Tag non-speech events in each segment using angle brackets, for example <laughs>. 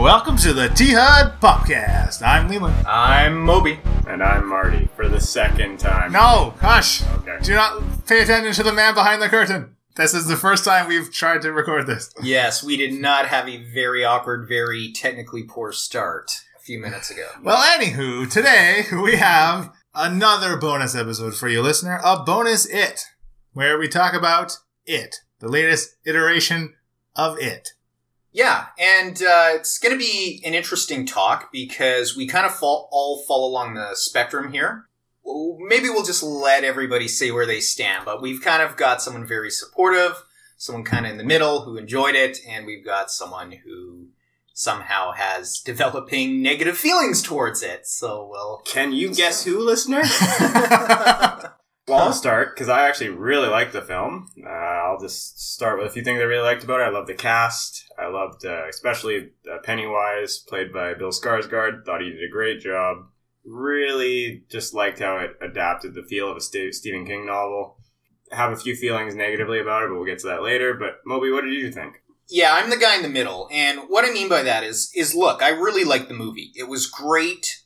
Welcome to the T Hud Popcast. I'm Leland. I'm Moby. And I'm Marty for the second time. No, hush. Okay. Do not pay attention to the man behind the curtain. This is the first time we've tried to record this. Yes, we did not have a very awkward, very technically poor start a few minutes ago. Well, anywho, today we have another bonus episode for you, listener. A bonus It, where we talk about It, the latest iteration of It. Yeah, and uh, it's going to be an interesting talk because we kind of fall, all fall along the spectrum here. Maybe we'll just let everybody say where they stand, but we've kind of got someone very supportive, someone kind of in the middle who enjoyed it, and we've got someone who somehow has <laughs> developing negative feelings towards it. So we'll. Can you guess who, listener? <laughs> <laughs> well, I'll start because I actually really liked the film. Uh, I'll just start with a few things I really liked about it. I loved the cast. I loved, uh, especially uh, Pennywise, played by Bill Skarsgård. Thought he did a great job. Really just liked how it adapted the feel of a St- Stephen King novel. Have a few feelings negatively about it, but we'll get to that later. But Moby, what did you think? Yeah, I'm the guy in the middle, and what I mean by that is, is look, I really liked the movie. It was great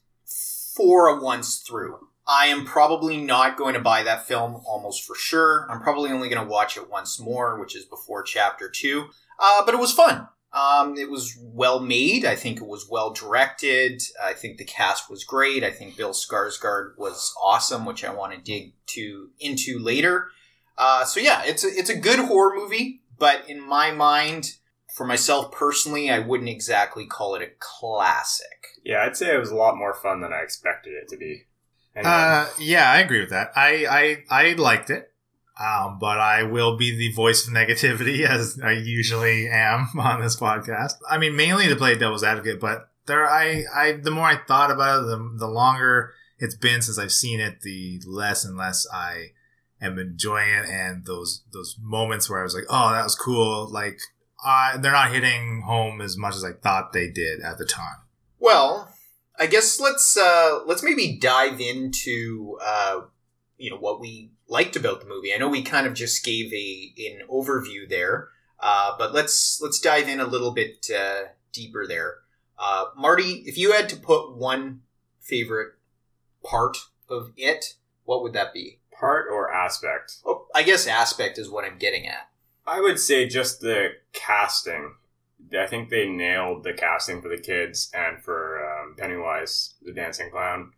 for a once through. I am probably not going to buy that film almost for sure. I'm probably only going to watch it once more, which is before chapter two. Uh, but it was fun. Um, it was well made. I think it was well directed. I think the cast was great. I think Bill Skarsgård was awesome, which I want to dig to into later. Uh, so yeah, it's a, it's a good horror movie, but in my mind, for myself personally, I wouldn't exactly call it a classic. Yeah, I'd say it was a lot more fun than I expected it to be. Anyway, Uh, yeah, I agree with that. I, I, I liked it. Um, but I will be the voice of negativity <laughs> as I usually am <laughs> on this podcast. I mean, mainly to play devil's advocate, but there, I, I, the more I thought about it, the, the longer it's been since I've seen it, the less and less I am enjoying it. And those, those moments where I was like, oh, that was cool. Like, uh, they're not hitting home as much as I thought they did at the time. Well, I guess let's uh, let's maybe dive into uh, you know what we liked about the movie. I know we kind of just gave a an overview there, uh, but let's let's dive in a little bit uh, deeper there. Uh, Marty, if you had to put one favorite part of it, what would that be? part or aspect? Oh, I guess aspect is what I'm getting at. I would say just the casting. I think they nailed the casting for the kids and for Pennywise, the dancing clown.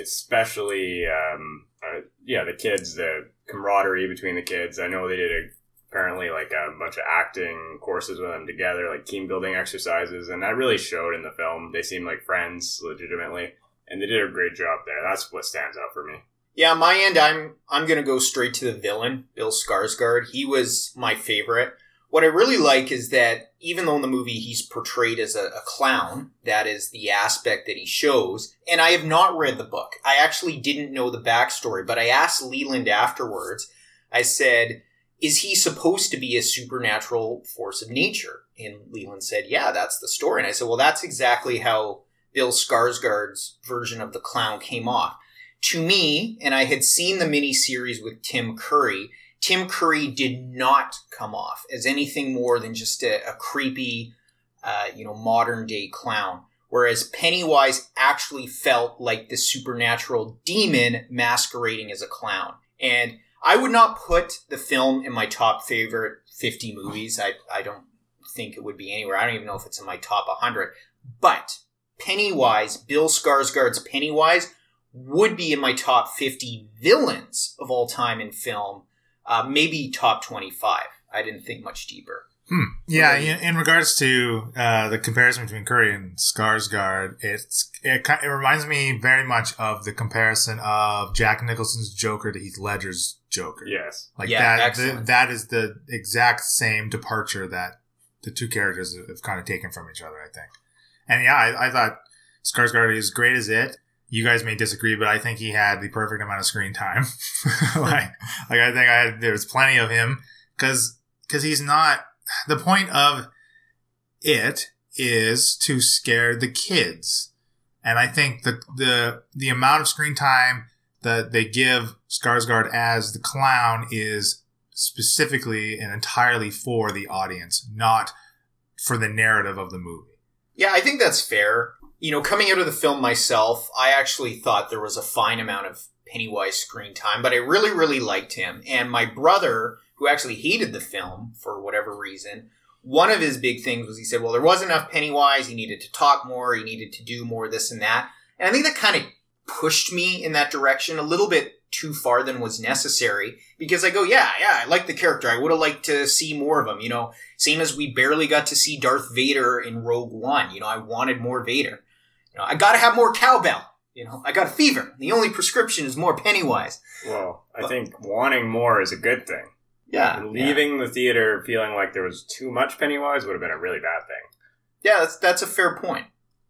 Especially, um, uh, yeah, the kids, the camaraderie between the kids. I know they did a, apparently like a bunch of acting courses with them together, like team building exercises, and that really showed in the film. They seemed like friends, legitimately, and they did a great job there. That's what stands out for me. Yeah, my end, I'm I'm gonna go straight to the villain, Bill Skarsgård. He was my favorite. What I really like is that even though in the movie he's portrayed as a, a clown, that is the aspect that he shows. And I have not read the book. I actually didn't know the backstory, but I asked Leland afterwards. I said, "Is he supposed to be a supernatural force of nature?" And Leland said, "Yeah, that's the story." And I said, "Well, that's exactly how Bill Skarsgård's version of the clown came off." to me, and I had seen the miniseries with Tim Curry, Tim Curry did not come off as anything more than just a, a creepy, uh, you know, modern day clown. Whereas Pennywise actually felt like the supernatural demon masquerading as a clown. And I would not put the film in my top favorite 50 movies. I, I don't think it would be anywhere. I don't even know if it's in my top 100. But Pennywise, Bill Skarsgård's Pennywise, would be in my top 50 villains of all time in film, uh, maybe top 25. I didn't think much deeper. Hmm. Yeah, in, in regards to uh, the comparison between Curry and Skarsgård, it's it, it reminds me very much of the comparison of Jack Nicholson's Joker to Heath Ledger's Joker. Yes. Like Yeah, that, th- excellent. that is the exact same departure that the two characters have kind of taken from each other, I think. And yeah, I, I thought Skarsgård is great as it. You guys may disagree, but I think he had the perfect amount of screen time. <laughs> Hmm. like, like I think I had, there was plenty of him because because he's not the point of it is to scare the kids, and I think the the the amount of screen time that they give Skarsgård as the clown is specifically and entirely for the audience, not for the narrative of the movie. Yeah, I think that's fair. You know, coming out of the film myself, I actually thought there was a fine amount of Pennywise screen time, but I really, really liked him. And my brother, who actually hated the film for whatever reason, one of his big things was he said, well, there wasn't enough Pennywise. He needed to talk more. He needed to do more, this and that. And I think that kind of pushed me in that direction a little bit too far than was necessary because I go, yeah, yeah, I like the character. I would have liked to see more of him. You know, same as we barely got to see Darth Vader in Rogue One. You know, I wanted more Vader. You know, I got to have more cowbell. You know, I got a fever. The only prescription is more Pennywise. Well, I But- think wanting more is a good thing. Yeah, Leaving the theater feeling like there was too much Pennywise would have been a really bad thing. Yeah, that's that's a fair point.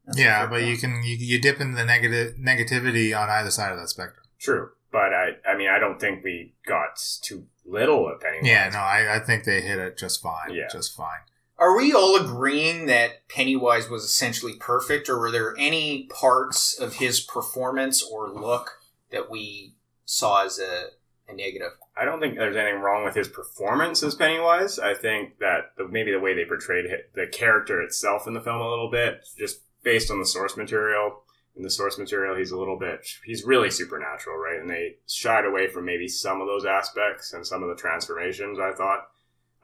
That's yeah, fair but you can you, you dip into the negative negativity on either side of that spectrum. True, but I, I mean, I don't think we got too little of Pennywise. Yeah, no, I, I think they hit it just fine. Yeah. just fine. Are we all agreeing that Pennywise was essentially perfect, or were there any parts of his performance or look that we saw as a, a negative? I don't think there's anything wrong with his performance as Pennywise. I think that the, maybe the way they portrayed hi- the character itself in the film a little bit, just based on the source material. In the source material, he's a little bit, he's really supernatural, right? And they shied away from maybe some of those aspects and some of the transformations, I thought.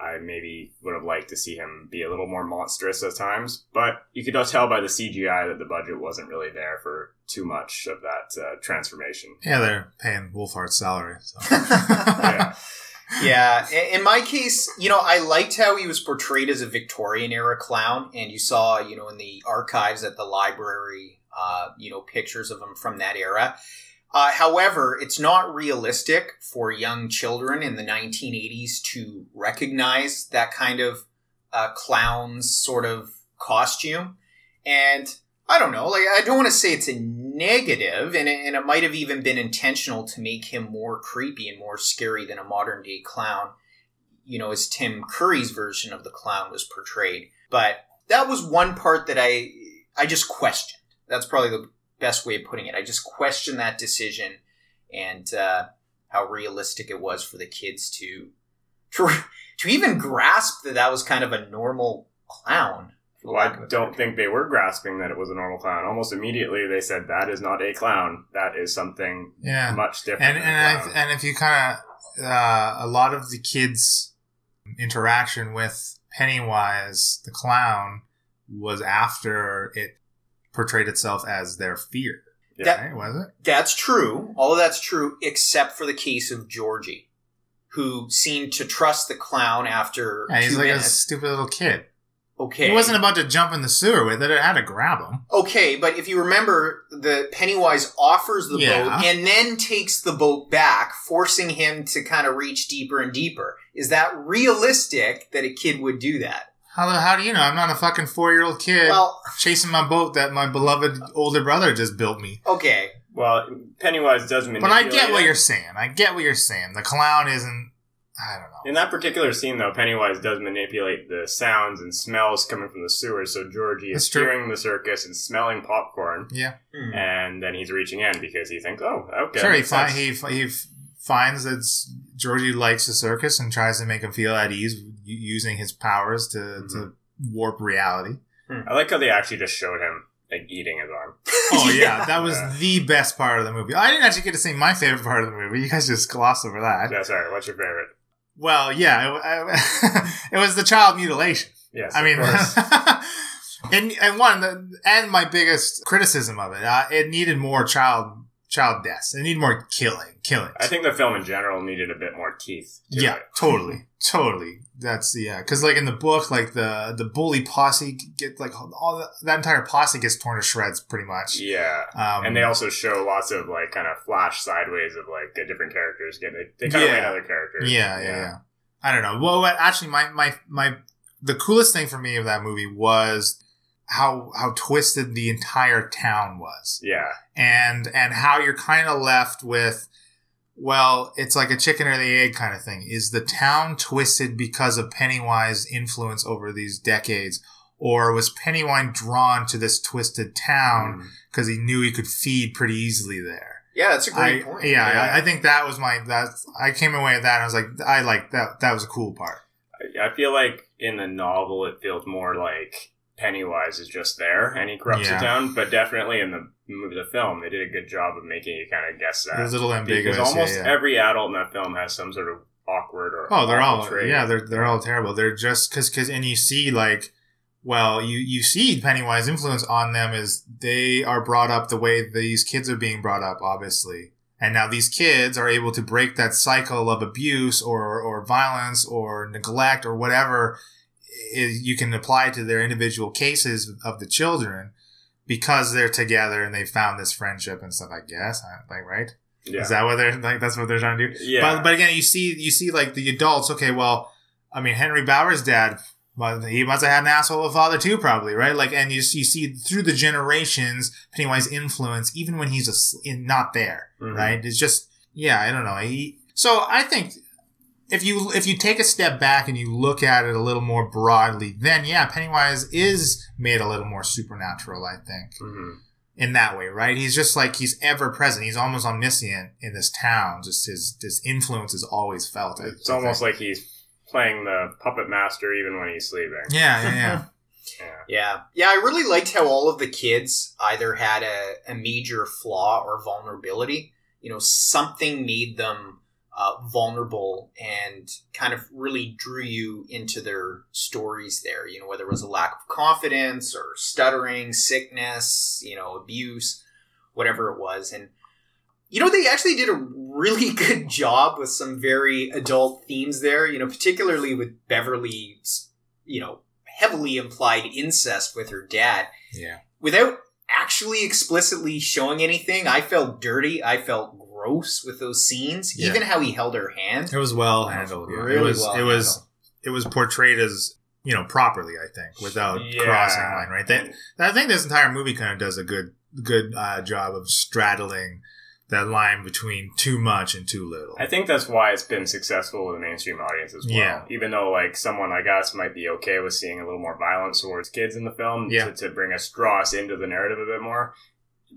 I maybe would have liked to see him be a little more monstrous at times, but you could tell by the CGI that the budget wasn't really there for too much of that uh, transformation. Yeah, they're paying Wolfhard's salary. So. <laughs> yeah. yeah. In in my case, you know, I liked how he was portrayed as a Victorian era clown, and you saw, you know, in the archives at the library, uh, you know, pictures of him from that era. Uh, however, it's not realistic for young children in the 1980s to recognize that kind of uh, clown's sort of costume. And I don't know, like, I don't want to say it's a negative, and it, and it might have even been intentional to make him more creepy and more scary than a modern day clown, you know, as Tim Curry's version of the clown was portrayed. But that was one part that I, I just questioned. That's probably the best way of putting it. I just question that decision and uh, how realistic it was for the kids to, to to even grasp that that was kind of a normal clown. for Well, lack of I a don't think they were grasping that it was a normal clown. Almost immediately, they said that is not a clown. That is something yeah, much different. and than and a I, clown. and if you kind of uh, a lot of the kids' interaction with Pennywise the clown was after it portrayed itself as their fear. Yeah. That- Right? Was it? That's true. All of that's true, except for the case of Georgie, who seemed to trust the clown after Yeah, he's two like a stupid little kid. okay, He wasn't about to jump in the sewer with it. It had to grab him. okay, but if you remember, the Pennywise offers the Yeah. boat and then takes the boat back, forcing him to kind of reach deeper and deeper. Is that realistic that a kid would do that? How, how do you know? I'm not a fucking four year old kid Well, chasing my boat that my beloved older brother just built me. okay, well, Pennywise does manipulate. But I get what you're saying. I get what you're saying. The clown isn't. I don't know. In that particular scene, though, Pennywise does manipulate the sounds and smells coming from the sewers. So Georgie is That's true. hearing the circus and smelling popcorn, Yeah, Hmm. and then he's reaching in because he thinks, "Oh, okay." sure. He, fi- he fi- he f- finds that Georgie likes the circus and tries to make him feel at ease u- using his powers to, Mm-hmm. to warp reality. I like how they actually just showed him like eating his arm. <laughs> Oh yeah, that <laughs> was Yeah. the best part of the movie. I didn't actually get to see my favorite part of the movie. You guys just glossed over that. Yeah, sorry. What's your favorite? Well, yeah, it, I- <laughs> it was the child mutilation. Yes, I of mean, and and one the, and my biggest criticism of it, uh, it needed more child child deaths. It needed more killing, killing. I think the film in general needed a bit more teeth. to yeah, it. totally, totally. That's the yeah, because like in the book, like the the bully posse get like all the, that entire posse gets torn to shreds, pretty much. Yeah. Um, And they also show lots of like kind of flash sideways of like uh, different characters getting. They kind of Yeah. other characters. Yeah, yeah, yeah. I don't know. Well, what, actually, my my my the coolest thing for me of that movie was how how twisted the entire town was, Yeah. and and how you're kind of left with. Well, it's like a chicken or the egg kind of thing. Is the town twisted because of Pennywise influence over these decades? Or was Pennywise drawn to this twisted town Mm. because he knew he could feed pretty easily there? yeah, that's a great I, point. Yeah, Yeah. I, I think that was my that I came away with that. And I was like, I like that. That was a cool part. I- I feel like in the novel it feels more like Pennywise is just there and he corrupts Yeah. the town. But definitely in the movie, the film, they did a good job of making you kind of guess It was a little ambiguous. Because almost yeah, yeah. every adult in that film has some sort of awkward or Oh, they're all trait. yeah, they're they're all terrible. They're just because because and you see like, well, you you see Pennywise influence on them is they are brought up the way these kids are being brought up, obviously, and now these kids are able to break that cycle of abuse or or violence or neglect or whatever is, you can apply to their individual cases of the children because they're together and they found this friendship and stuff. I guess, I- like right. Yeah. Is that what they're like? That's what they're trying to do. yeah. But but again, you see you see like the adults. Okay, well, I mean Henry Bowers' dad, he must have had an asshole of a father too, probably, right? Like, and you you see through the generations Pennywise influence, even when he's a, not there, Mhm. right? It's just yeah, I don't know. He so I think if you if you take a step back and you look at it a little more broadly, then yeah, Pennywise is made a little more supernatural. I think Mhm. in that way, right? He's just like he's ever present. He's almost omniscient in this town. Just his his influence is always felt. I- It's I almost think. like he's playing the puppet master even when he's sleeping. yeah, yeah, yeah. <laughs> Yeah. Yeah. Yeah, I really liked how all of the kids either had a, a major flaw or vulnerability. You know, something made them uh, vulnerable and kind of really drew you into their stories there. You know, whether it was a lack of confidence or stuttering, sickness, you know, abuse, whatever it was. And, you know, they actually did a really <laughs> good job with some very adult themes there, you know, particularly with Beverly's, you know, heavily implied incest with her dad yeah. without actually explicitly showing anything. I felt dirty. I felt gross with those scenes. Yeah. Even how he held her hand. It was well handled. Yeah. Really it was. well it was. handled. It was portrayed as you know properly. I think without Yeah. crossing line. Right. That I think this entire movie kind of does a good good uh, job of straddling that line between too much and too little. I think that's why it's been successful with the mainstream audience as well. Yeah. Even though like someone like us might be okay with seeing a little more violence towards kids in the film Yeah. to, to bring us draw us into the narrative a bit more,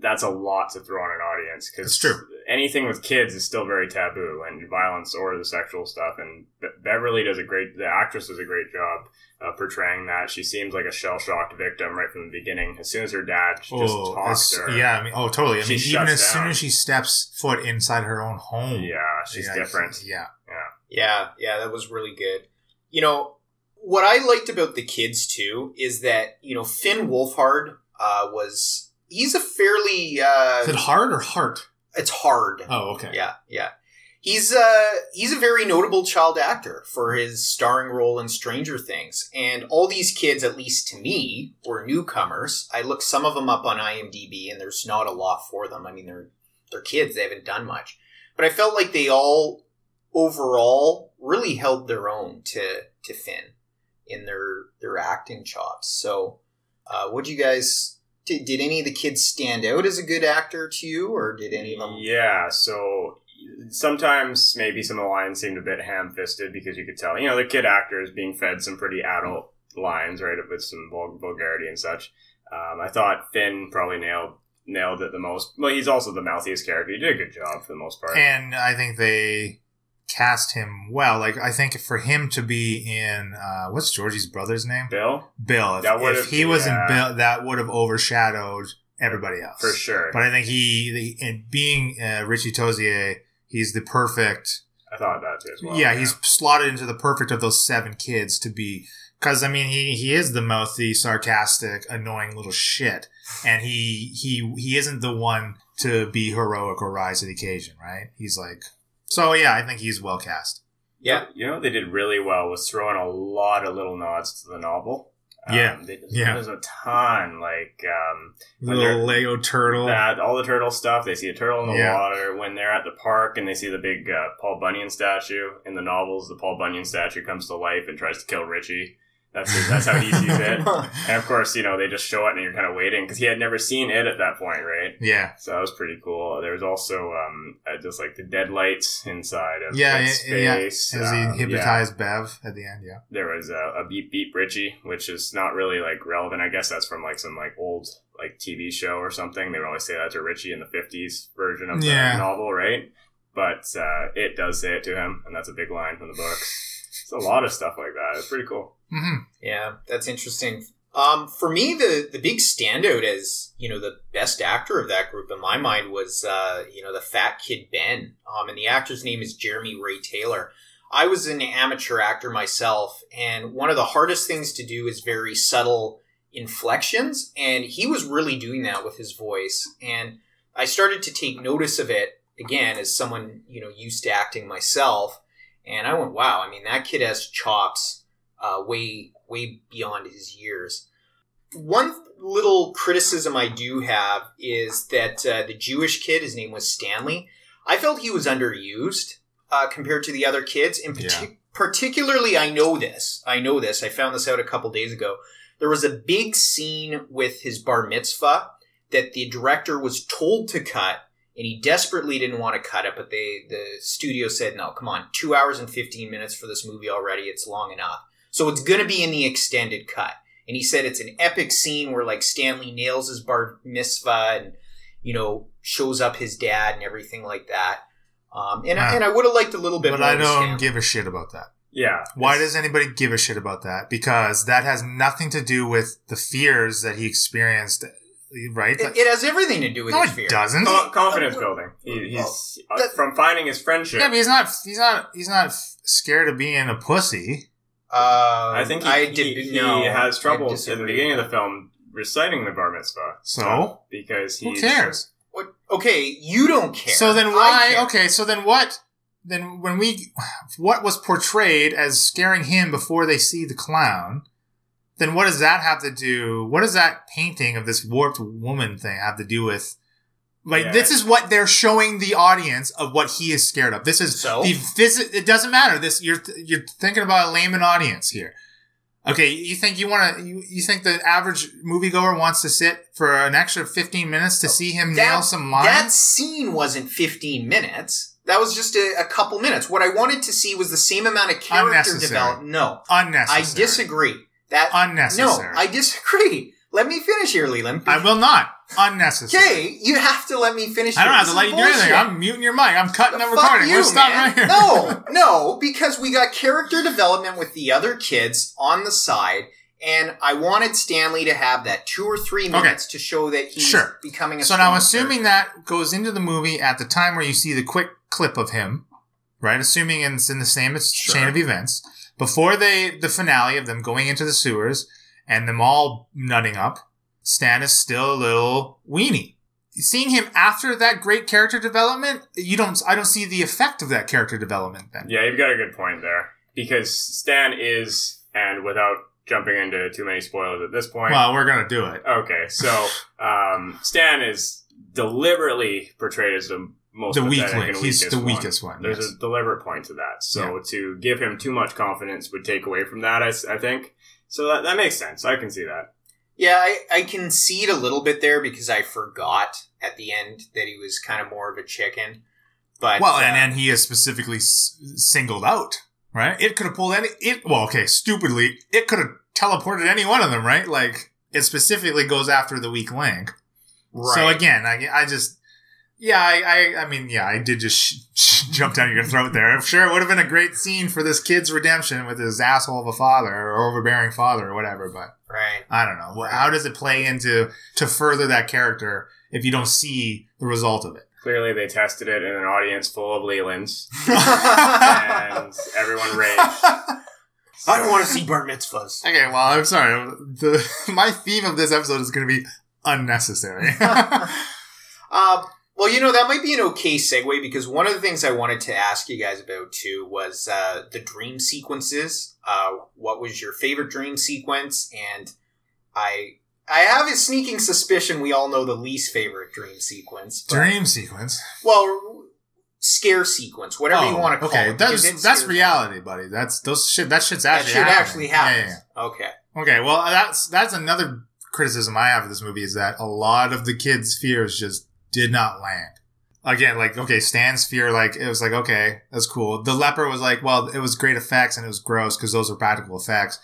that's a lot to throw on an audience because It's true. anything with kids is still very taboo and violence or the sexual stuff. And Be- Beverly does a great, the actress does a great job uh, portraying that. She seems like a shell shocked victim right from the beginning. As soon as her dad just Oh, talks to her, yeah, I mean, oh, totally. I mean, even shuts as soon as she steps foot inside her own home, yeah, she's yeah, different. Yeah, Yeah, yeah, that was really good. You know, what I liked about the kids too is that, you know, Finn Wolfhard uh, was, he's a fairly, uh, is it hard or heart? it's hard. Oh, okay. Yeah, yeah. He's uh he's a very notable child actor for his starring role in Stranger Things. And all these kids, at least to me, were newcomers. I looked some of them up on IMDb and there's not a lot for them. I mean they're they're kids, they haven't done much. But I felt like they all overall really held their own to to Finn in their their acting chops. So uh do you guys did, did any of the kids stand out as a good actor to you or did any of them Yeah, so sometimes maybe some of the lines seemed a bit ham fisted because you could tell, you know, the kid actors being fed some pretty adult lines, right, with some vul- vulgarity and such. Um, I thought Finn probably nailed nailed it the most. Well, he's also the mouthiest character. He did a good job for the most part. And I think they cast him well. Like I think for him to be in uh, what's Georgie's brother's name? Bill, Bill. If, if he was yeah. in Bill, that would have overshadowed everybody else for sure. But I think he, the, in being uh, Richie Tozier, he's the perfect. I thought that too as well. yeah, he's slotted into the perfect of those seven kids to be. Because I mean, he he is the mouthy, sarcastic, annoying little shit, and he he he isn't the one to be heroic or rise to the occasion, right? He's like, so yeah, I think he's well cast. Yeah. You know, they did really well was throwing a lot of little nods to the novel. Yeah, they, yeah. There's a ton. Like, um, Little Lego turtle. that all the turtle stuff. They see a turtle in the Yeah. water when they're at the park, and they see the big uh, Paul Bunyan statue. In the novels, the Paul Bunyan statue comes to life and tries to kill Richie. That's that's how he sees it. <laughs> And of course, you know they just show it, and you're kind of waiting because he had never seen it at that point, right? yeah, So that was pretty cool. There was also um, uh, just like the dead lights inside of Yeah, yeah, yeah. space. as he Um, yeah. hypnotized Bev at the end. Yeah, There was a, a beep beep Richie, which is not really like relevant. I guess that's from like some like old like TV show or something. They would always say that to Richie in the '50s version of the Yeah. novel, right? But uh, it does say it to him, and that's a big line from the books. It's a lot of stuff like that. It's pretty cool. hmm Yeah, that's interesting. Um, for me, the the big standout as you know the best actor of that group in my mind was uh, you know the fat kid Ben. Um, and the actor's name is Jeremy Ray Taylor. I was an amateur actor myself, and one of the hardest things to do is very subtle inflections, and he was really doing that with his voice. And I started to take notice of it again as someone you know used to acting myself, and I went, "Wow! I mean, that kid has chops uh, way way beyond his years." One little criticism I do have is that uh, the Jewish kid, his name was Stanley. I felt he was underused uh, compared to the other kids. In partic- Yeah. particularly, I know this. I know this. I found this out a couple days ago. There was a big scene with his bar mitzvah that the director was told to cut, and he desperately didn't want to cut it. But they, the studio said, "No, come on, two hours and fifteen minutes for this movie already. It's long enough." So it's going to be in the extended cut. And he said it's an epic scene where like Stanley nails his bar mitzvah and you know shows up his dad and everything like that. Um, and, Ah. and I would have liked a little bit But more. I don't Stanley. give a shit about that. Yeah. Why does anybody give a shit about that? Because that has nothing to do with the fears that he experienced, right? It, it has everything to do with no, his it fear. doesn't. Co- confidence building. He, he's uh, that- from finding his friendship. Yeah, but he's not. He's not. He's not scared of being a pussy. Uh, I think he, I he, did, he no, has I trouble at the beginning of the film reciting the bar mitzvah. So? because Who cares? What, okay, you don't care. So then why? Okay, so then what? Then when we, what was portrayed as scaring him before they see the clown? Then what does that have to do? What does that painting of this warped woman thing have to do with? Like Yeah. this is what they're showing the audience of what he is scared of. This is So? the visit. It doesn't matter. This you're you're thinking about a layman audience here. Okay, you think you want to? You, you think the average moviegoer wants to sit for an extra fifteen minutes to see him That- nail some lines? That scene wasn't 15 minutes. That was just a, a couple minutes. What I wanted to see was the same amount of character development. No, unnecessary. I disagree. That Unnecessary. No, I disagree. Let me finish here, Leland. I will not. Unnecessary. Okay, you have to let me finish. I don't have to let you do anything. bullshit. I'm muting your mic. I'm cutting the Fuck recording. you, We're stopping right here. No, <laughs> no, because we got character development with the other kids on the side, and I wanted Stanley to have that two or three Okay. minutes to show that he's Sure. becoming a. So now, assuming character. that goes into the movie at the time where you see the quick clip of him, right? Assuming it's in the same Sure. chain of events before they the finale of them going into the sewers and them all nutting up, Stan is still a little weenie. Seeing him after that great character development, you don't. I don't see the effect of that character development then. Yeah, you've got a good point there. Because Stan is, and without jumping into too many spoilers at this point. Well, we're gonna do it. okay, so um, Stan is deliberately portrayed as the most The weak link. He's weakest the one. weakest one. There's yes. a deliberate point to that. So to give him too much confidence would take away from that, I think. So that, that makes sense. I can see that. Yeah, I, I concede a little bit there because I forgot at the end that he was kind of more of a chicken. But Well, uh, and then he is specifically s- singled out, right? It could have pulled any. It well, okay, stupidly, it could have teleported any one of them, right? Like it specifically goes after the weak link. right. So again, I, I just, yeah, I, I, I mean, yeah, I did just sh- sh- jump down your throat there. I'm sure, it would have been a great scene for this kid's redemption with his asshole of a father or overbearing father or whatever, but right. I don't know. Wh- How does it play into to further that character if you don't see the result of it? Clearly, they tested it in an audience full of Lelands, <laughs> and everyone raged. <laughs> I don't want to see bar mitzvahs. Okay, well, I'm sorry. The <laughs> my theme of this episode is going to be unnecessary. Uh, well, you know, that might be an okay segue because one of the things I wanted to ask you guys about too was uh, the dream sequences. Uh, what was your favorite dream sequence? And I I have a sneaking suspicion we all know the least favorite dream sequence. but- Dream sequence. Well, scare sequence, whatever you want to call Oh, okay, it. that's that's reality, buddy. That's those shit. That shit's actually That shit happening. actually Yeah, yeah, happens. Okay. Okay, well, that's that's another criticism I have of this movie is that a lot of the kids' fears just did not land. Again, like okay, Stan's fear, like it was like okay, that's cool. The leper was like, well, it was great effects and it was gross because those are practical effects.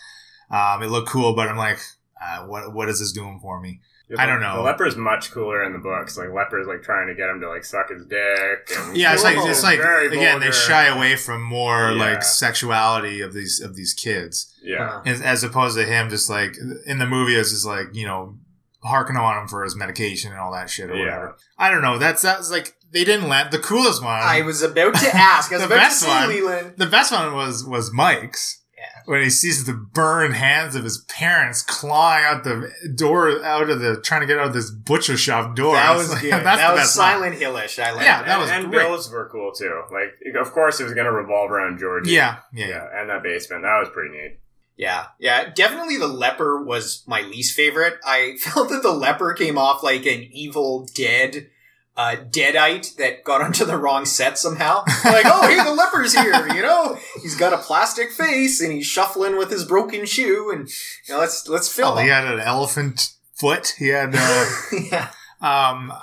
Um, it looked cool, but I'm like, Uh, what what is this doing for me? I don't know. The leper's much cooler in the books. Like leper's like trying to get him to like suck his dick. And Yeah, it's like it's like very again they shy away from more Yeah. like sexuality of these of these kids Yeah, Uh, as, as opposed to him just like in the movie it's just like you know harking on him for his medication and all that shit or Yeah. whatever. I don't know. That's that's like they didn't let the coolest one. I was about to ask. I <laughs> was The about to best say, one. Leland. the best one was was Mike's. Yeah. When he sees the burned hands of his parents clawing out the door, out of the trying to get out of this butcher shop door. That was like, <laughs> good. That's that was best one. Silent Hillish. I like Yeah, that. that was and great. Bill's were cool too. Like, of course, it was going to revolve around Georgie. Yeah, yeah, yeah, and that basement. That was pretty neat. Yeah, yeah, definitely the leper was my least favorite. I <laughs> felt that the leper came off like an evil dead uh, deadite that got onto the wrong set somehow. like, oh, hey, the leper's here. You know, he's got a plastic face and he's shuffling with his broken shoe, and you know, let's let's film Oh, he had an elephant foot. He had, uh, <laughs> yeah, um,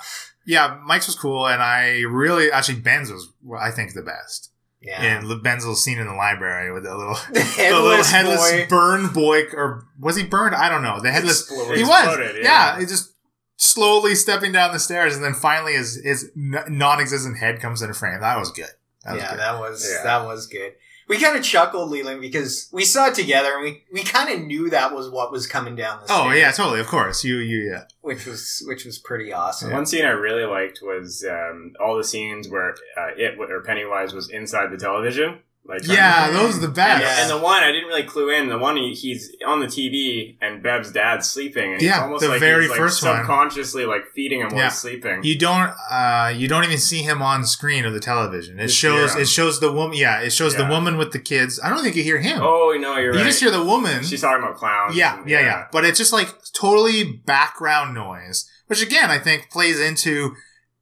yeah, Mike's was cool, and I really actually Ben's was I think the best. Yeah. And Ben's little scene in the library with the little <laughs> The <laughs> the little headless, headless boy. burned boy, or was he burned? I don't know. The headless. Exploded. He was. Exploded, yeah. yeah. he just slowly stepping down the stairs, and then finally his his non-existent head comes into frame. That was good. That was yeah, good. that was Yeah. that was good. We kind of chuckled, Leland, because we saw it together and we, we kind of knew that was what was coming down the stairs. oh yeah, totally. Of course, you you yeah. which was which was pretty awesome. One scene I really liked was um, all the scenes where uh, it or Pennywise was inside the television. Like Yeah, those are the best. Yeah. and the one I didn't really clue in. The one he, he's on the TV and Bev's dad's sleeping. And Yeah, it's almost the like very he's, like, first one. subconsciously like feeding him while Yeah. he's sleeping. You don't uh you don't even see him on screen of the television. It Just shows him. it shows the woman yeah, it shows the woman with the kids. I don't think you hear him. oh no, you're you right. just hear the woman. She's talking about clowns. yeah, and- yeah, yeah. But it's just like totally background noise, which again I think plays into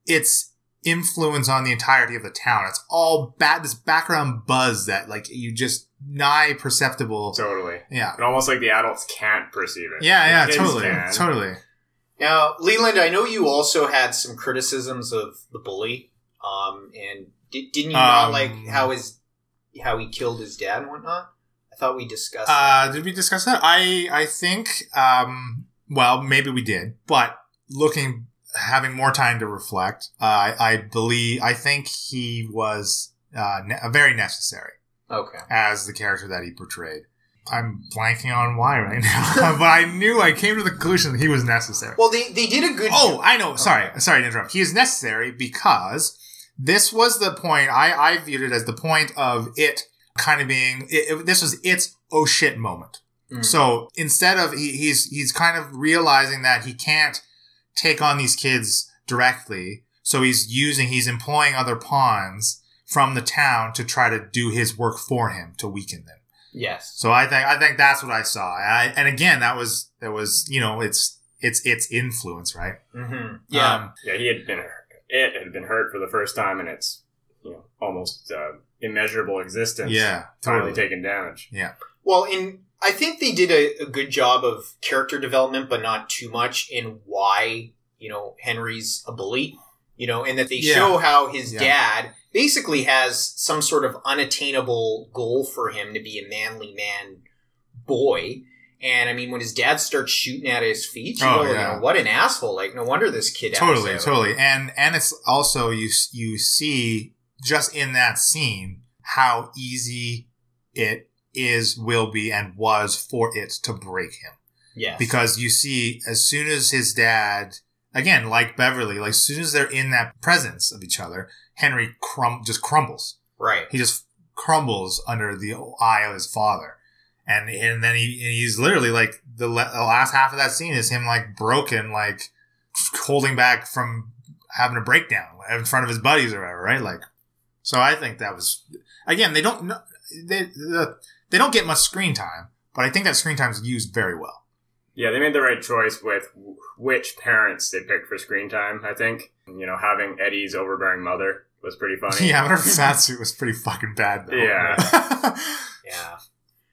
its influence on the entirety of the town. It's all bad this background buzz that like you just nigh perceptible. Totally. Yeah. And almost like the adults can't perceive it. Yeah, The yeah, totally. can. Totally. now, Leland, I know you also had some criticisms of the bully, um, and di- didn't you not Um, like how his how he killed his dad and whatnot? I thought we discussed. Uh, did we discuss that? I I think um well maybe we did, but looking having more time to reflect, uh, I I believe I think he was uh ne- very necessary okay. as the character that he portrayed. I'm blanking on why right now, <laughs> but I knew I came to the conclusion that he was necessary. Well, they they did a good. Oh, I know. Sorry, Okay. sorry to interrupt. He is necessary because this was the point. I I viewed it as the point of it kind of being. It, it- this was its oh shit moment. Mm. So instead of he, he's he's kind of realizing that he can't take on these kids directly, so he's using he's employing other pawns from the town to try to do his work for him to weaken them. yes. So I think I think that's what I saw. And, I, and again, that was that was you know it's it's its influence, right? Mm-hmm. Yeah. Um, Yeah, he had been it had been hurt for the first time and its you know almost uh, immeasurable existence. yeah, finally totally. taken damage. Yeah. Well, in I think they did a, a good job of character development, but not too much in why you know Henry's a bully. You know, and that they Yeah. show how his Yeah. dad basically has some sort of unattainable goal for him to be a manly man boy. And I mean, when his dad starts shooting at his feet, you Oh, go, you know, what an asshole! Like, no wonder this kid totally, out. totally. And and it's also you you see just in that scene how easy it is, will be, and was for it to break him. Yes, because you see as soon as his dad again like beverly like as soon as they're in that presence of each other henry crum- just crumbles. Right, he just crumbles under the eye of his father. And and then he and he's literally like the, le- the last half of that scene is him like broken like holding back from having a breakdown in front of his buddies or whatever right? Like so i think that was again they don't they the, they don't get much screen time but i think that screen time is used very well Yeah, they made the right choice with which parents they picked for screen time. I think you know having Eddie's overbearing mother was pretty <laughs> funny. Yeah, but her fat <laughs> suit was pretty fucking bad though. Yeah. <laughs> yeah.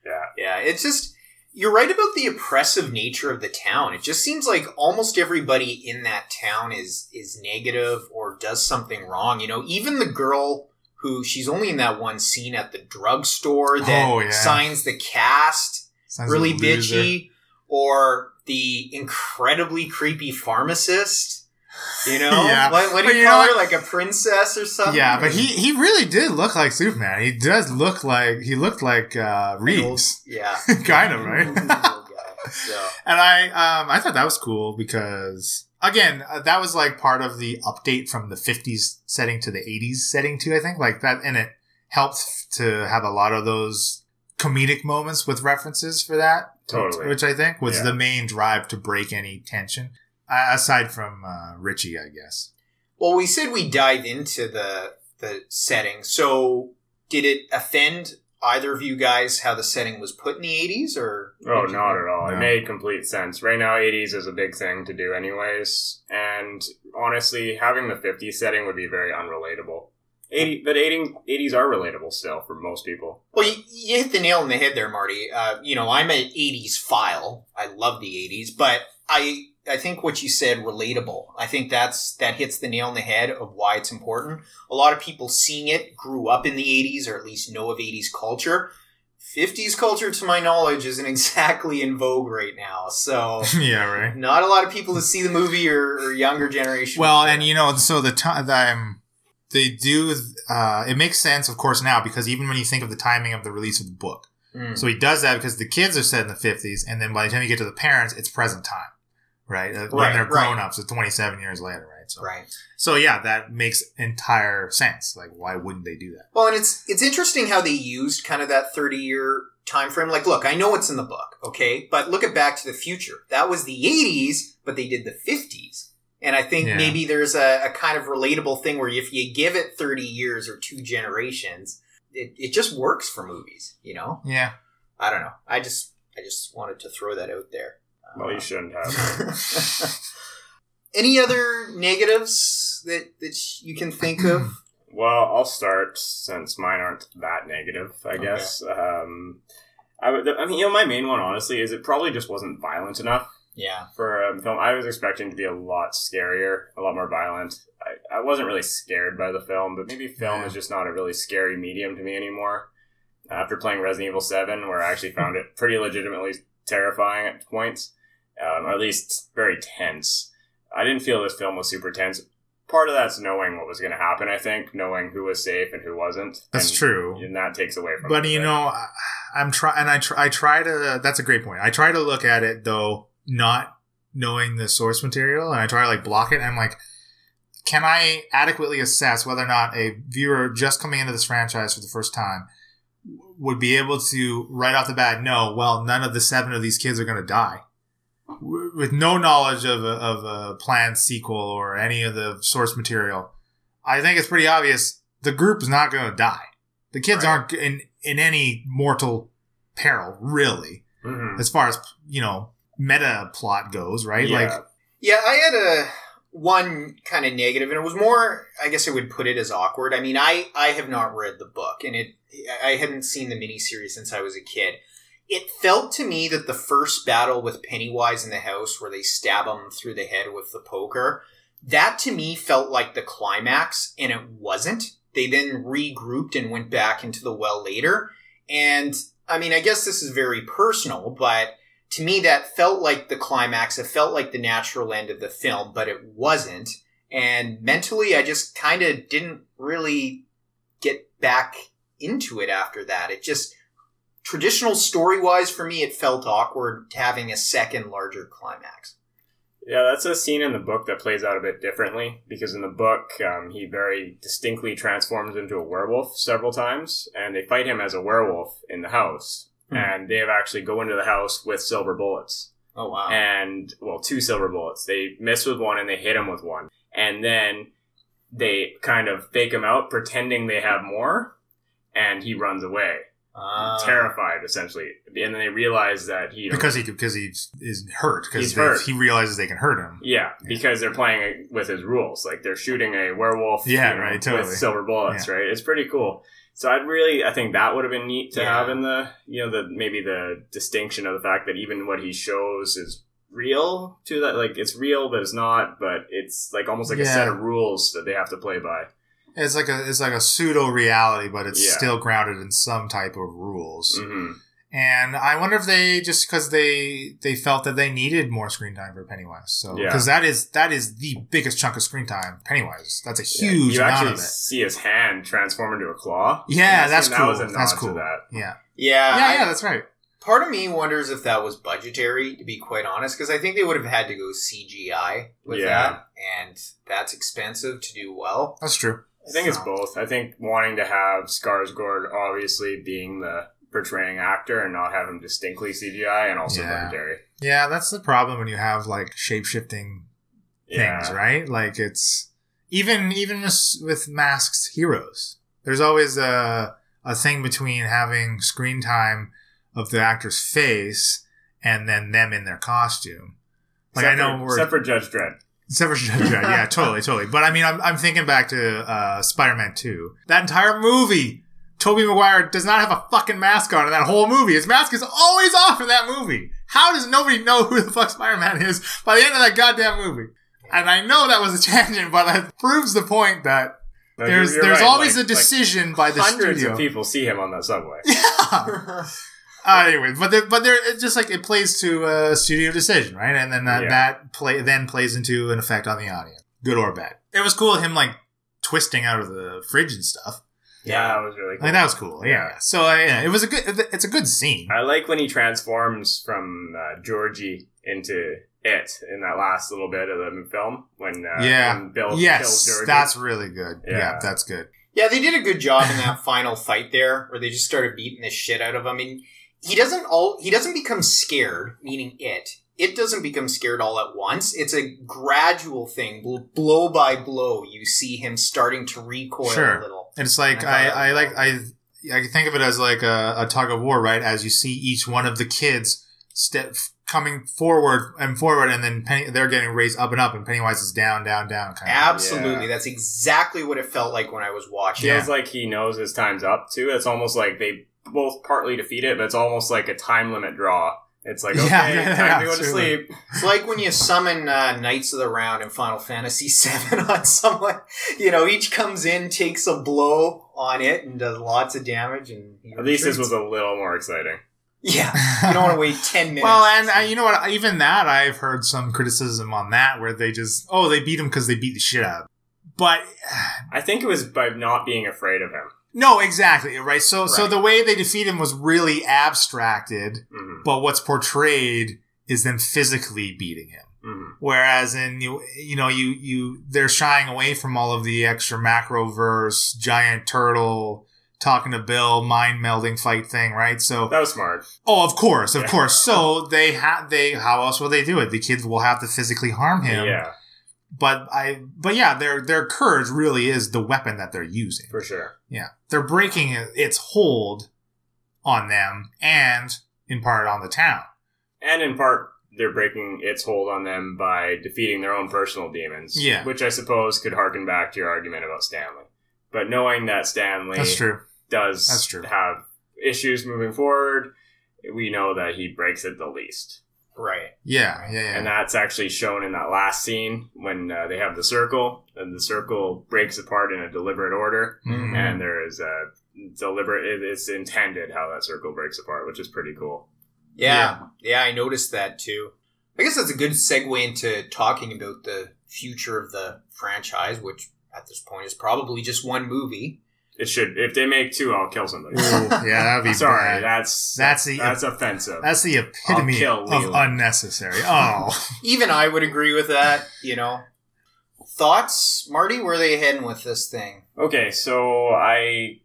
yeah. Yeah, it's just you're right about the oppressive nature of the town. It just seems like almost everybody in that town is is negative or does something wrong. You know, even the girl who she's only in that one scene at the drugstore that Oh, yeah. signs the cast, Sounds really bitchy. or the incredibly creepy pharmacist. You know, <laughs> Yeah. what, what do But you call know her? Like a princess or something? Yeah, but he he really did look like Superman. He does look like he looked like uh, Reeves, yeah, <laughs> kind of right. So <laughs> And I um I thought that was cool because again uh, that was like part of the update from the 50s setting to the 80s setting too I think like that and it helped to have a lot of those comedic moments with references for that Totally. which I think was Yeah. the main drive to break any tension uh, aside from uh, Richie I guess. Well, we said we dive into the the setting. So, did it offend either of you guys how the setting was put in the eighties, or Oh, not at all. No. It made complete sense. Right now, 80s is a big thing to do, anyways. And honestly, having the 50s setting would be very unrelatable. 80, but 80, 80s are relatable still for most people. Well, you, you hit the nail on the head there, Marty. Uh, you know, I'm an '80s file. I love the '80s, but I I think what you said relatable. I think that's that hits the nail on the head of why it's important. A lot of people seeing it grew up in the '80s, or at least know of '80s culture. 50s culture, to my knowledge, isn't <laughs> exactly in vogue right now. So, <laughs> yeah, right. not a lot of people to see the movie or, or younger generation. Well, and you know, so the time um, they do, uh, it makes sense, of course, now because even when you think of the timing of the release of the book, Mm. so he does that because the kids are set in the fifties, and then by the time you get to the parents, it's present time, right? Uh, when Right, they're right. grown ups, it's twenty seven years later, right? So, right. so yeah, that makes entire sense. Like, why wouldn't they do that? Well, and it's it's interesting how they used kind of that thirty year time frame. Like, look, I know what's in the book, okay, but look at Back to the Future. That was the eighties, but they did the fifties. And I think Yeah. maybe there's a, a kind of relatable thing where if you give it thirty years or two generations, it, it just works for movies. You know, Yeah, I don't know. I just I just wanted to throw that out there. Well, you shouldn't have. <laughs> Any other negatives that that you can think of? <clears throat> well, I'll start since mine aren't that negative, I Okay. guess. Um, I, would, I mean, you know, my main one, honestly, is it probably just wasn't violent enough. Yeah. for a film. I was expecting to be a lot scarier, a lot more violent. I, I wasn't really scared by the film, but maybe film Yeah. is just not a really scary medium to me anymore. After playing Resident Evil 7, where I actually found it pretty legitimately terrifying at points, um, or at least very tense. I didn't feel this film was super tense. Part of that's knowing what was going to happen, I think, knowing who was safe and who wasn't. that's and, true. And that takes away from But you know, I- I'm try and I try. I try to. That's a great point. I try to look at it though, not knowing the source material, and I try to like block it. I'm like, can I adequately assess whether or not a viewer just coming into this franchise for the first time would be able to right off the bat know, well, none of the seven of these kids are going to die. W- With no knowledge of a, of a planned sequel or any of the source material, I think it's pretty obvious the group is not going to die. The kids Right. aren't in in any mortal peril, really, Mhm. as far as you know meta plot goes, right? Yeah. Like, Yeah, I had a one kind of negative, and it was more. I guess I would put it as awkward. I mean, I I have not read the book, and it I hadn't seen the miniseries since I was a kid. It felt to me that the first battle with Pennywise in the house, where they stab him through the head with the poker, that to me felt like the climax, and it wasn't. They then regrouped and went back into the well later, and I mean, I guess this is very personal, but to me that felt like the climax. It felt like the natural end of the film but it wasn't. And mentally i just kind of didn't really get back into it after that. It just traditional story wise for me it felt awkward having a second larger climax Yeah, that's a scene in the book that plays out a bit differently because in the book, um, he very distinctly transforms into a werewolf several times, and they fight him as a werewolf in the house. Hmm. And they have actually go into the house with silver bullets, oh wow and well, two silver bullets. They miss with one and they hit him with one, and then they kind of fake him out, pretending they have more, and he runs away, Ah. terrified essentially. And then they realize that he because he because he is hurt because he realizes they can hurt him. Yeah, because they're playing with his rules. Like they're shooting a werewolf, Yeah, right, totally. with silver bullets, right? It's pretty cool. So I'd really, I think that would have been neat to Yeah. have in the, you know, the maybe the distinction of the fact that even what he shows is real to that, like it's real, but it's not. But it's like almost like a set of rules that they have to play by. It's like a it's like a pseudo reality, but it's Yeah. still grounded in some type of rules. hmm And I wonder if they just because they they felt that they needed more screen time for Pennywise. So Yeah. because that is that is the biggest chunk of screen time. Pennywise. That's a huge you amount actually of it. see his hand transform into a claw. Yeah, And that's that cool. was a nod That's to cool. that. Yeah, Yeah, yeah, I- yeah. That's right. Part of me wonders if that was budgetary, to be quite honest, because I think they would have had to go CGI with Yeah. that, and that's expensive to do well. That's true. I think it's both. I think wanting to have Skarsgård obviously being the portraying actor and not have him distinctly CGI and also Yeah. budgetary. Yeah, that's the problem when you have like shape shifting Yeah. things, right? Like it's even even with, masked heroes. There's always a a thing between having screen time of the actor's face and then them in their costume. Like I know for, we're except for Judge Dredd. Except for Judge yeah, totally, totally. But I mean, I'm I'm thinking back to uh, Spider-Man Two. That entire movie. Tobey Maguire does not have a fucking mask on in that whole movie. His mask is always off in that movie. How does nobody know who the fuck Spider-Man is by the end of that goddamn movie? And I know that was a tangent, but that proves the point that No, there's you're- you're there's right. always Like- a decision by the hundreds studio. of people see him on that subway. Yeah. <laughs> <laughs> Uh, anyway, but there, but there, it's just like it plays to a studio decision, right? And then that Yeah. that play then plays into an effect on the audience, good or bad. It was cool him like twisting out of the fridge and stuff. Yeah, that was really cool. Like that was cool. Yeah. So uh, yeah, it was a good. It's a good scene. I like when he transforms from uh, Georgie into it in that last little bit of the film when uh, Yeah. when Bill kills yes, Georgie. that's really good. Yeah. Yeah. that's good. Yeah, they did a good job in that <laughs> final fight there, where they just started beating the shit out of him. And he doesn't all he doesn't become scared, meaning it. It doesn't become scared all at once. It's a gradual thing, bl- blow by blow. You see him starting to recoil Sure. a little. And it's like I I, I, like I I think of it as like a, a tug of war, right? As you see each one of the kids step coming forward and forward, and then Penny, they're getting raised up and up, and Pennywise is down, down, down, kind of. Absolutely, Yeah. that's exactly what it felt like when I was watching. Yeah. feels like he knows his time's up too. It's almost like they both partly defeat it, but it's almost like a time limit draw. It's like <laughs> okay, Yeah, yeah, time to go to sleep. It's like when you summon uh, Knights of the Round in Final Fantasy <laughs> VII on someone. You know, each comes in, takes a blow on it, and does lots of damage. And he At least this was a little more exciting. yeah. <laughs> You don't want to wait ten minutes. Well, and uh, you know what? Even that, I've heard some criticism on that, where they just, oh, they beat him because they beat the shit out. But <sighs> I think it was by not being afraid of him. No, exactly right. So, so the way they defeat him was really abstracted, hmm but what's portrayed is them physically beating him. hmm Whereas in you, you know, you you they're shying away from all of the extra Macroverse, giant turtle talking to Bill, mind melding fight thing, right? So, That was smart. oh, of course, of Yeah. course. So they have they how else will they do it? The kids will have to physically harm him. Yeah, But I, but yeah, their their courage really is the weapon that they're using. for sure. Yeah, they're breaking its hold on them and in part on the town. And in part, they're breaking its hold on them by defeating their own personal demons. Yeah. Which I suppose could harken back to your argument about Stanley. But knowing that Stanley That's true. does That's true. have issues moving forward, we know that he breaks it the least. Right. Yeah, yeah, yeah. And that's actually shown in that last scene when uh, they have the circle, and the circle breaks apart in a deliberate order, Mhm. and there is a deliberate. It's intended how that circle breaks apart, which is pretty cool. Yeah. yeah. I noticed that too. I guess that's a good segue into talking about the future of the franchise, which at this point is probably just one movie. It should. If they make two, I'll kill somebody. Ooh, yeah, that'd be <laughs> Sorry, bad. that's That's the- that's offensive. That's the epitome of unnecessary. Oh, <laughs> <laughs> Even I would agree with that, you know. Thoughts, Marty? Where are they heading with this thing? Okay, so I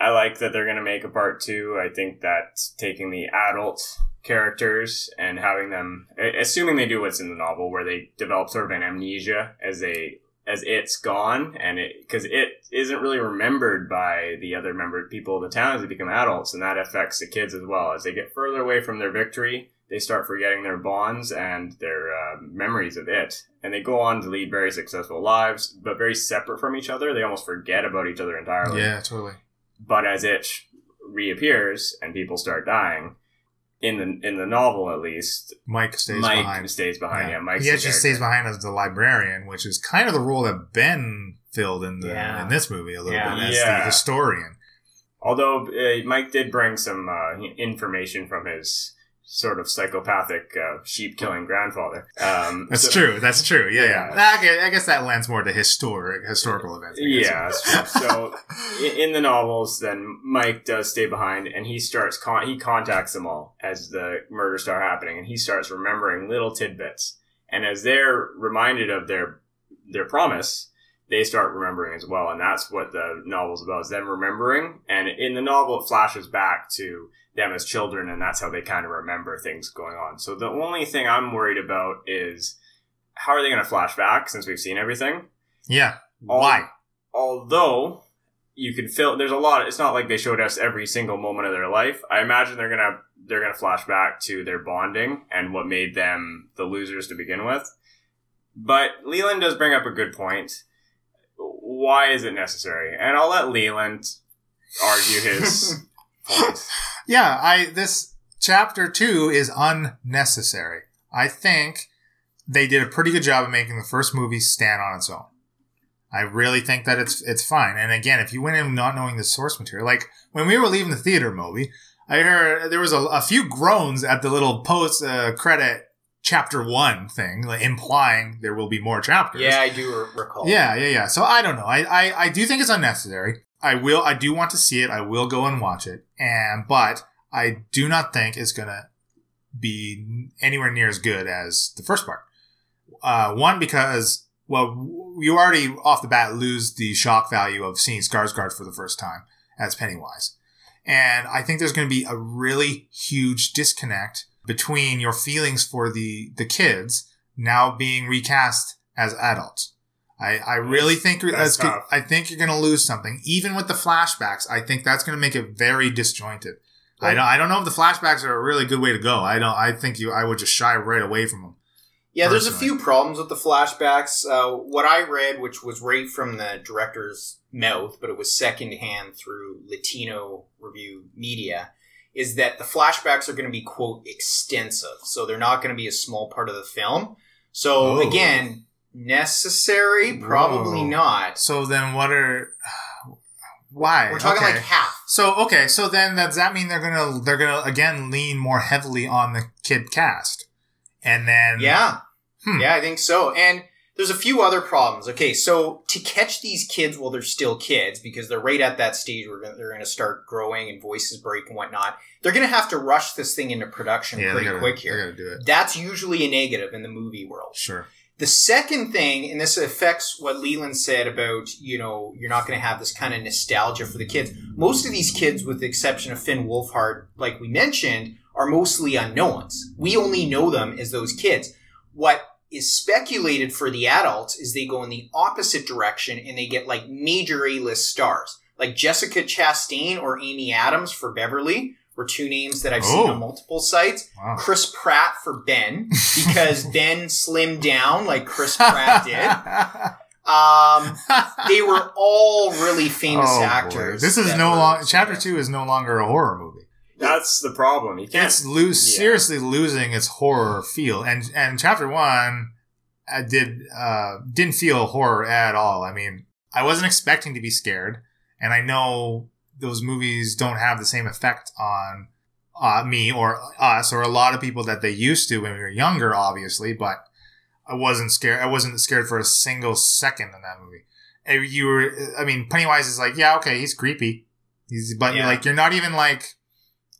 I like that they're gonna make a part two. I think that taking the adult characters and having them, assuming they do what's in the novel, where they develop sort of an amnesia as they as it's gone, and it because it isn't really remembered by the other member people of the town as they become adults, and that affects the kids as well as they get further away from their victory. They start forgetting their bonds and their uh, memories of it, and they go on to lead very successful lives, but very separate from each other. They almost forget about each other entirely. yeah, totally. But as it reappears and people start dying, in the in the novel at least, Mike stays Mike behind. stays behind. Yeah, Mike's he the actually stays behind as the librarian, which is kind of the role that Ben filled in the Yeah. in this movie a little Yeah. bit as Yeah. the historian. Although uh, Mike did bring some uh, information from his sort of psychopathic uh, sheep killing grandfather. Um, <laughs> That's so- true. That's true. Yeah, yeah. Yeah. Okay, I guess that lends more to historic historical events. Yeah, so in the novels, then Mike does stay behind, and he starts con- he contacts them all as the murders start happening, and he starts remembering little tidbits. And as they're reminded of their their promise, they start remembering as well, and that's what the novel's about: is them remembering. And in the novel, it flashes back to them as children, and that's how they kind of remember things going on. So the only thing I'm worried about is how are they going to flash back since we've seen everything? Yeah. Why? although you can feel there's a lot it's not like they showed us every single moment of their life i imagine they're gonna they're gonna flash back to their bonding and what made them the losers to begin with but leland does bring up a good point why is it necessary and i'll let leland argue his <laughs> point Yeah, I this chapter two is unnecessary. I think they did a pretty good job of making the first movie stand on its own. I really think that it's it's fine. And again, if you went in not knowing the source material, like when we were leaving the theater, Moby, I heard there was a, a few groans at the little post uh, credit chapter one thing, like implying there will be more chapters. Yeah, I do recall. Yeah, yeah, yeah. So I don't know. I, I, I do think it's unnecessary. I will. I do want to see it. I will go and watch it. And but I do not think it's gonna be anywhere near as good as the first part. Uh, one because well, you already off the bat lose the shock value of seeing Skarsgård for the first time as Pennywise, and I think there's going to be a really huge disconnect between your feelings for the the kids now being recast as adults. I, I really think That's that's good. I think you're going to lose something, even with the flashbacks. I think that's going to make it very disjointed. I don't. I don't know if the flashbacks are a really good way to go. I don't. I think you. I would just shy right away from them. Yeah, there's a few problems with the flashbacks. Uh, what I read, which was right from the director's mouth, but it was secondhand through Latino Review Media, is that the flashbacks are going to be, quote, extensive. So they're not going to be a small part of the film. So again, necessary? Probably Whoa. not. So then, what are? Why? We're talking Okay. like half. So okay. So then, does that mean they're gonna they're gonna again lean more heavily on the kid cast, and then Yeah. Hmm. Yeah, I think so. And there's a few other problems. Okay, so to catch these kids while they're still kids, because they're right at that stage where they're going to start growing and voices break and whatnot, they're going to have to rush this thing into production yeah, pretty gotta, quick here. gotta do it. That's usually a negative in the movie world. Sure. The second thing, and this affects what Leland said about, you know, you're not going to have this kind of nostalgia for the kids. Most of these kids, with the exception of Finn Wolfhard, like we mentioned, are mostly unknowns. We only know them as those kids. What is speculated for the adults is they go in the opposite direction and they get like major A-list stars. Like Jessica Chastain or Amy Adams for Beverly were two names that I've seen Oh. on multiple sites. Wow. Chris Pratt for Ben <laughs> because Ben slimmed down like Chris Pratt did. <laughs> Um, they were all really <laughs> famous Oh, boy. actors. This is no longer chapter two is no longer a horror movie. That's the problem you can't It's lose Yeah. seriously losing its horror feel, and and chapter one uh, did uh, didn't feel horror at all. I mean, I wasn't expecting to be scared, and I know those movies don't have the same effect on uh, me or us or a lot of people that they used to when we were younger, obviously. But I wasn't scared. I wasn't scared for a single second in that movie. And you were, I mean, Pennywise is like, yeah, okay, he's creepy. He's, but you're like, you're not even like,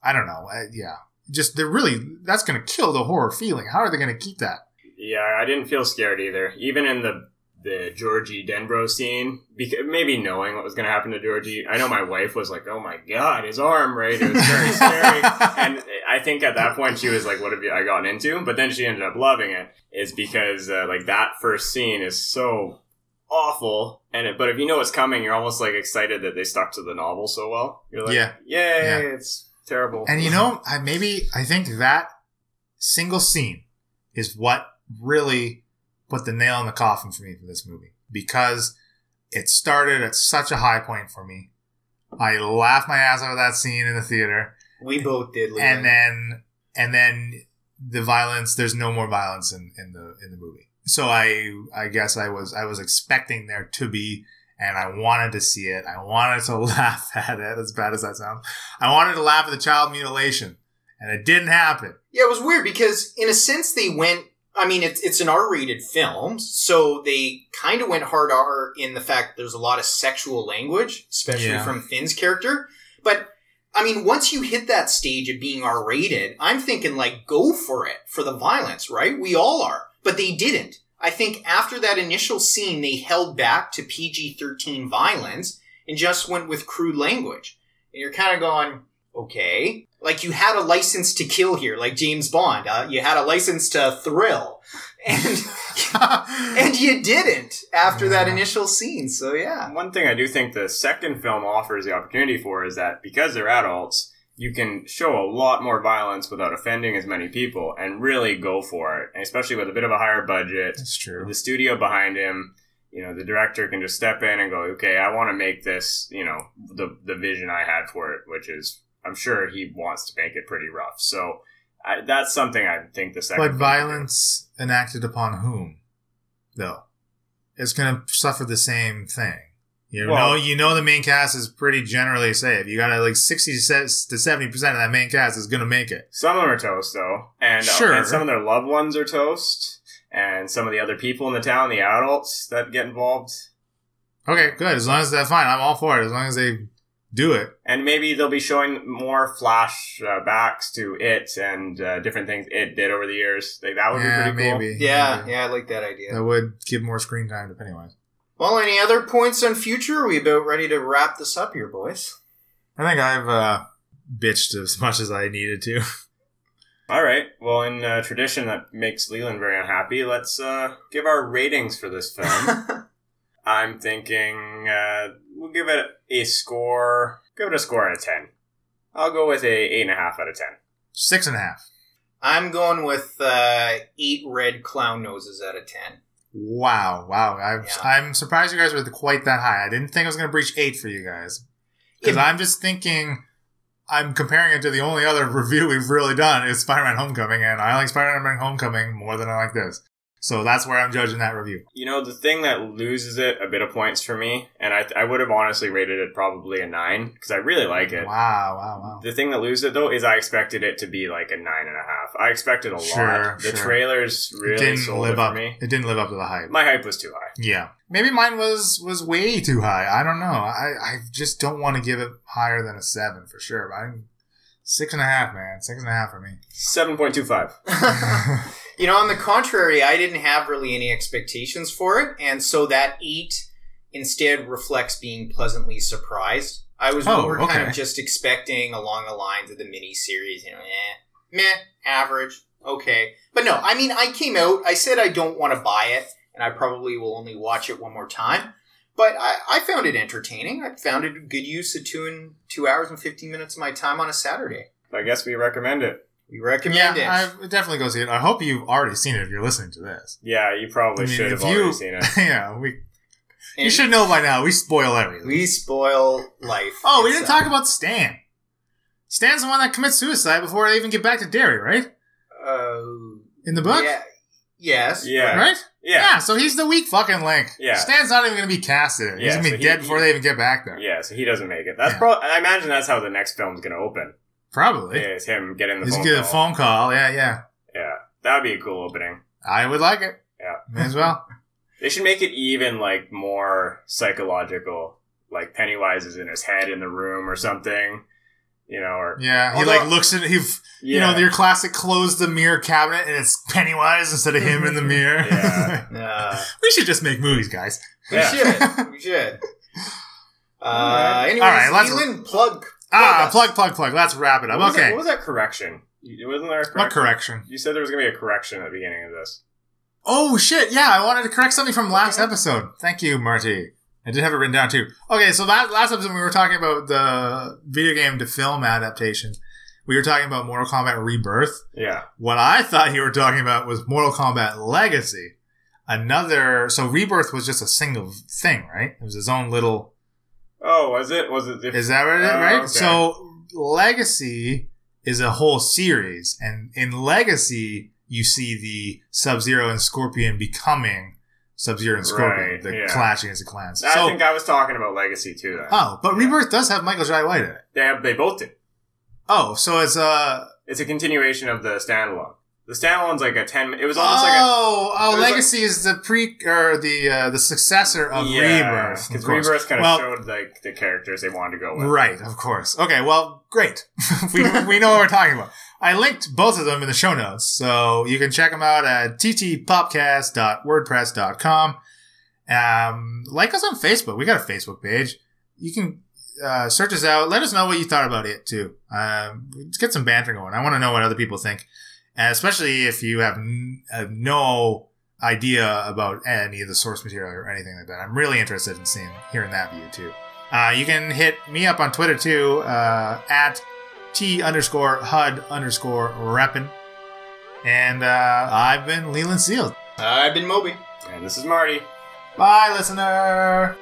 I don't know, uh, yeah. Just they're really that's going to kill the horror feeling. How are they going to keep that? Yeah, I didn't feel scared either. Even in the the Georgie Denbrough scene, because maybe knowing what was going to happen to Georgie, I know my wife was like, "Oh my god, his arm!" Right? It was very scary. <laughs> And I think at that point she was like, "What have I gotten into?" But then she ended up loving it. Is because uh, like that first scene is so awful, and it, but if you know what's coming, you're almost like excited that they stuck to the novel so well. You're like, Yeah. "Yay, Yeah. it's terrible." And you know, I maybe I think that single scene is what really put the nail in the coffin for me for this movie because it started at such a high point for me. I laughed my ass off at that scene in the theater, We both did. Leland. and then and then the violence. There's no more violence in, in the in the movie. So I I guess I was I was expecting there to be and I wanted to see it. I wanted to <laughs> laugh at it, as bad as that sounds. I wanted to laugh at the child mutilation, and it didn't happen. Yeah, it was weird because in a sense they went. I mean, it's it's an R-rated film, so they kind of went hard R in the fact that there's a lot of sexual language, especially Yeah. from Finn's character. But I mean, once you hit that stage of being R-rated, I'm thinking like go for it for the violence, right? We all are, but they didn't. I think after that initial scene, they held back to PG-13 violence and just went with crude language. And you're kind of going, okay. Like you had a license to kill here, like James Bond. Uh, you had a license to thrill, <laughs> and <laughs> and you didn't after that initial scene. So yeah, One thing I do think the second film offers the opportunity for is that because they're adults, you can show a lot more violence without offending as many people and really go for it. And especially with a bit of a higher budget, That's true. the studio behind him, you know, the director can just step in and go, okay, I want to make this, you know, the the vision I had for it, which is, I'm sure he wants to make it pretty rough. So I, that's something I think the second. But film can do. violence enacted upon whom, though, is going to suffer the same thing. You Well- know, you know, the main cast is pretty generally safe. You got to like sixty to seventy percent of that main cast is going to make it. Some of them are toast though, and Sure. and some of their loved ones are toast, and some of the other people in the town, the adults that get involved, Okay, good. As long as that's fine, I'm all for it. As long as they do it. and maybe they'll be showing more flash uh, backs to it and uh, different things it did over the years. Like that would yeah, be pretty cool. maybe. yeah, Maybe. yeah. I like that idea. That would give more screen time to Pennywise. Well, any other points on future? Are we about ready to wrap this up here, boys? I think I've uh, bitched as <laughs> much as I needed to. All right. Well, in uh, tradition that makes Leland very unhappy, let's uh, give our ratings for this film. <laughs> I'm thinking uh, we'll give it a score. Give it a score out of ten. I'll go with a eight and a half out of ten. Six and a half. I'm going with uh, eight red clown noses out of ten. Wow, wow. I'm, Yeah. I'm surprised you guys were quite that high. I didn't think I was going to breach eight for you guys. Because Yeah. I'm just thinking, I'm comparing it to the only other <laughs> review we've really done is Spider Man Homecoming, and I like Spider Man Homecoming more than I like this. So that's where I'm judging that review. You know, the thing that loses it a bit of points for me, and I, I would have honestly rated it probably a nine because I really like it. Wow, wow, wow. The thing that loses it though is I expected it to be like a nine and a half. I expected a Sure, lot. The sure. trailers it really didn't sold live it up. It didn't live up to the hype. My hype was too high. Yeah. Maybe mine was was way too high. I don't know. I, I just don't want to give it higher than a seven for sure. But I'm six and a half, man. Six and a half for me. Seven point two five. <laughs> <laughs> you know, on the contrary, I didn't have really any expectations for it, and so that eight instead reflects being pleasantly surprised. I was Oh, more kind of just expecting along the lines of the mini series, you know, eh, meh, average, okay. But no, I mean, I came out, I said I don't want to buy it, and I probably will only watch it one more time. But I, I found it entertaining. I found it good use of two and two hours and fifteen minutes of my time on a Saturday. I guess we recommend it. We recommend yeah, it. I definitely go see it. I hope you've already seen it if you're listening to this. Yeah, you probably I mean, should if have you- already seen it. <laughs> yeah, we you should know by now. We spoil everything. We spoil life. oh, we It's, didn't talk about Stan. Stan's the one that commits suicide before they even get back to Derry, right? Uh, In the book, Yeah. Yes. Yeah. right? Yeah. Yeah. So he's the weak fucking link. Yeah. Stan's not even going to be casted. He's Yeah, going to be so he- dead before he- they even get back there. Yeah, so he doesn't make it. That's Yeah. probably. I imagine that's how the next film's going to open. Probably. it's him getting the He's phone going to get call. a phone call. Yeah, yeah. Yeah, that would be a cool opening. I would like it. Yeah. May as well. <laughs> They should make it even like more psychological. Like Pennywise is in his head in the room or something. You know, or Yeah. He Although- like looks at he. You know, your classic close the mirror cabinet and it's Pennywise instead of him in the <laughs> mirror. Yeah. Uh, <laughs> we should just make movies, guys. we Yeah. should. We should. Uh, Alright. anyways, Alright, let's- Leland, plug. Ah, plug, plug, plug. Let's wrap it up. What was that- Okay. what was that correction? You- Wasn't there a correction? What correction? You said there was going to be a correction at the beginning of this. Oh shit! Yeah, I wanted to correct something from last Okay. episode. Thank you, Marty. I did have it written down too. Okay, so that last episode we were talking about the video game to film adaptation. We were talking about Mortal Kombat Rebirth. Yeah. What I thought you were talking about was Mortal Kombat Legacy. Another. So Rebirth was just a single thing, right? It was his own little. Oh, was it? Was it? Is that it is? Oh, Right. okay. So Legacy is a whole series, and in Legacy you see the Sub Zero and Scorpion becoming Sub Zero and Scorpion, Right, the yeah. clashing as the clans. I so, think I was talking about Legacy too. Then. oh, but Yeah. Rebirth does have Michael Jai White in it. They have, they both do. Oh, so it's uh It's a continuation of the standalone. The standalone's like a ten. It was almost like a oh, oh, was like- Legacy is the pre or the uh, the successor of Rebirth. because. Rebirth kind of Well- showed like the characters they wanted to go with. Right, of course. Okay, well, great. <laughs> we, we know what we're talking about. I linked both of them in the show notes, so you can check them out at ttpopcast.wordpress.com. Um, like us on Facebook. We got a Facebook page. You can uh, search us out. Let us know what you thought about it too. Um, let's get some banter going. I want to know what other people think, and especially if you have n- uh, no idea about any of the source material or anything like that. I'm really interested in seeing hearing that view too. Uh, you can hit me up on Twitter too, uh, at T underscore HUD underscore reppin. And uh, I've been Leland Seal. I've been Moby. And this is Marty. Bye, listener.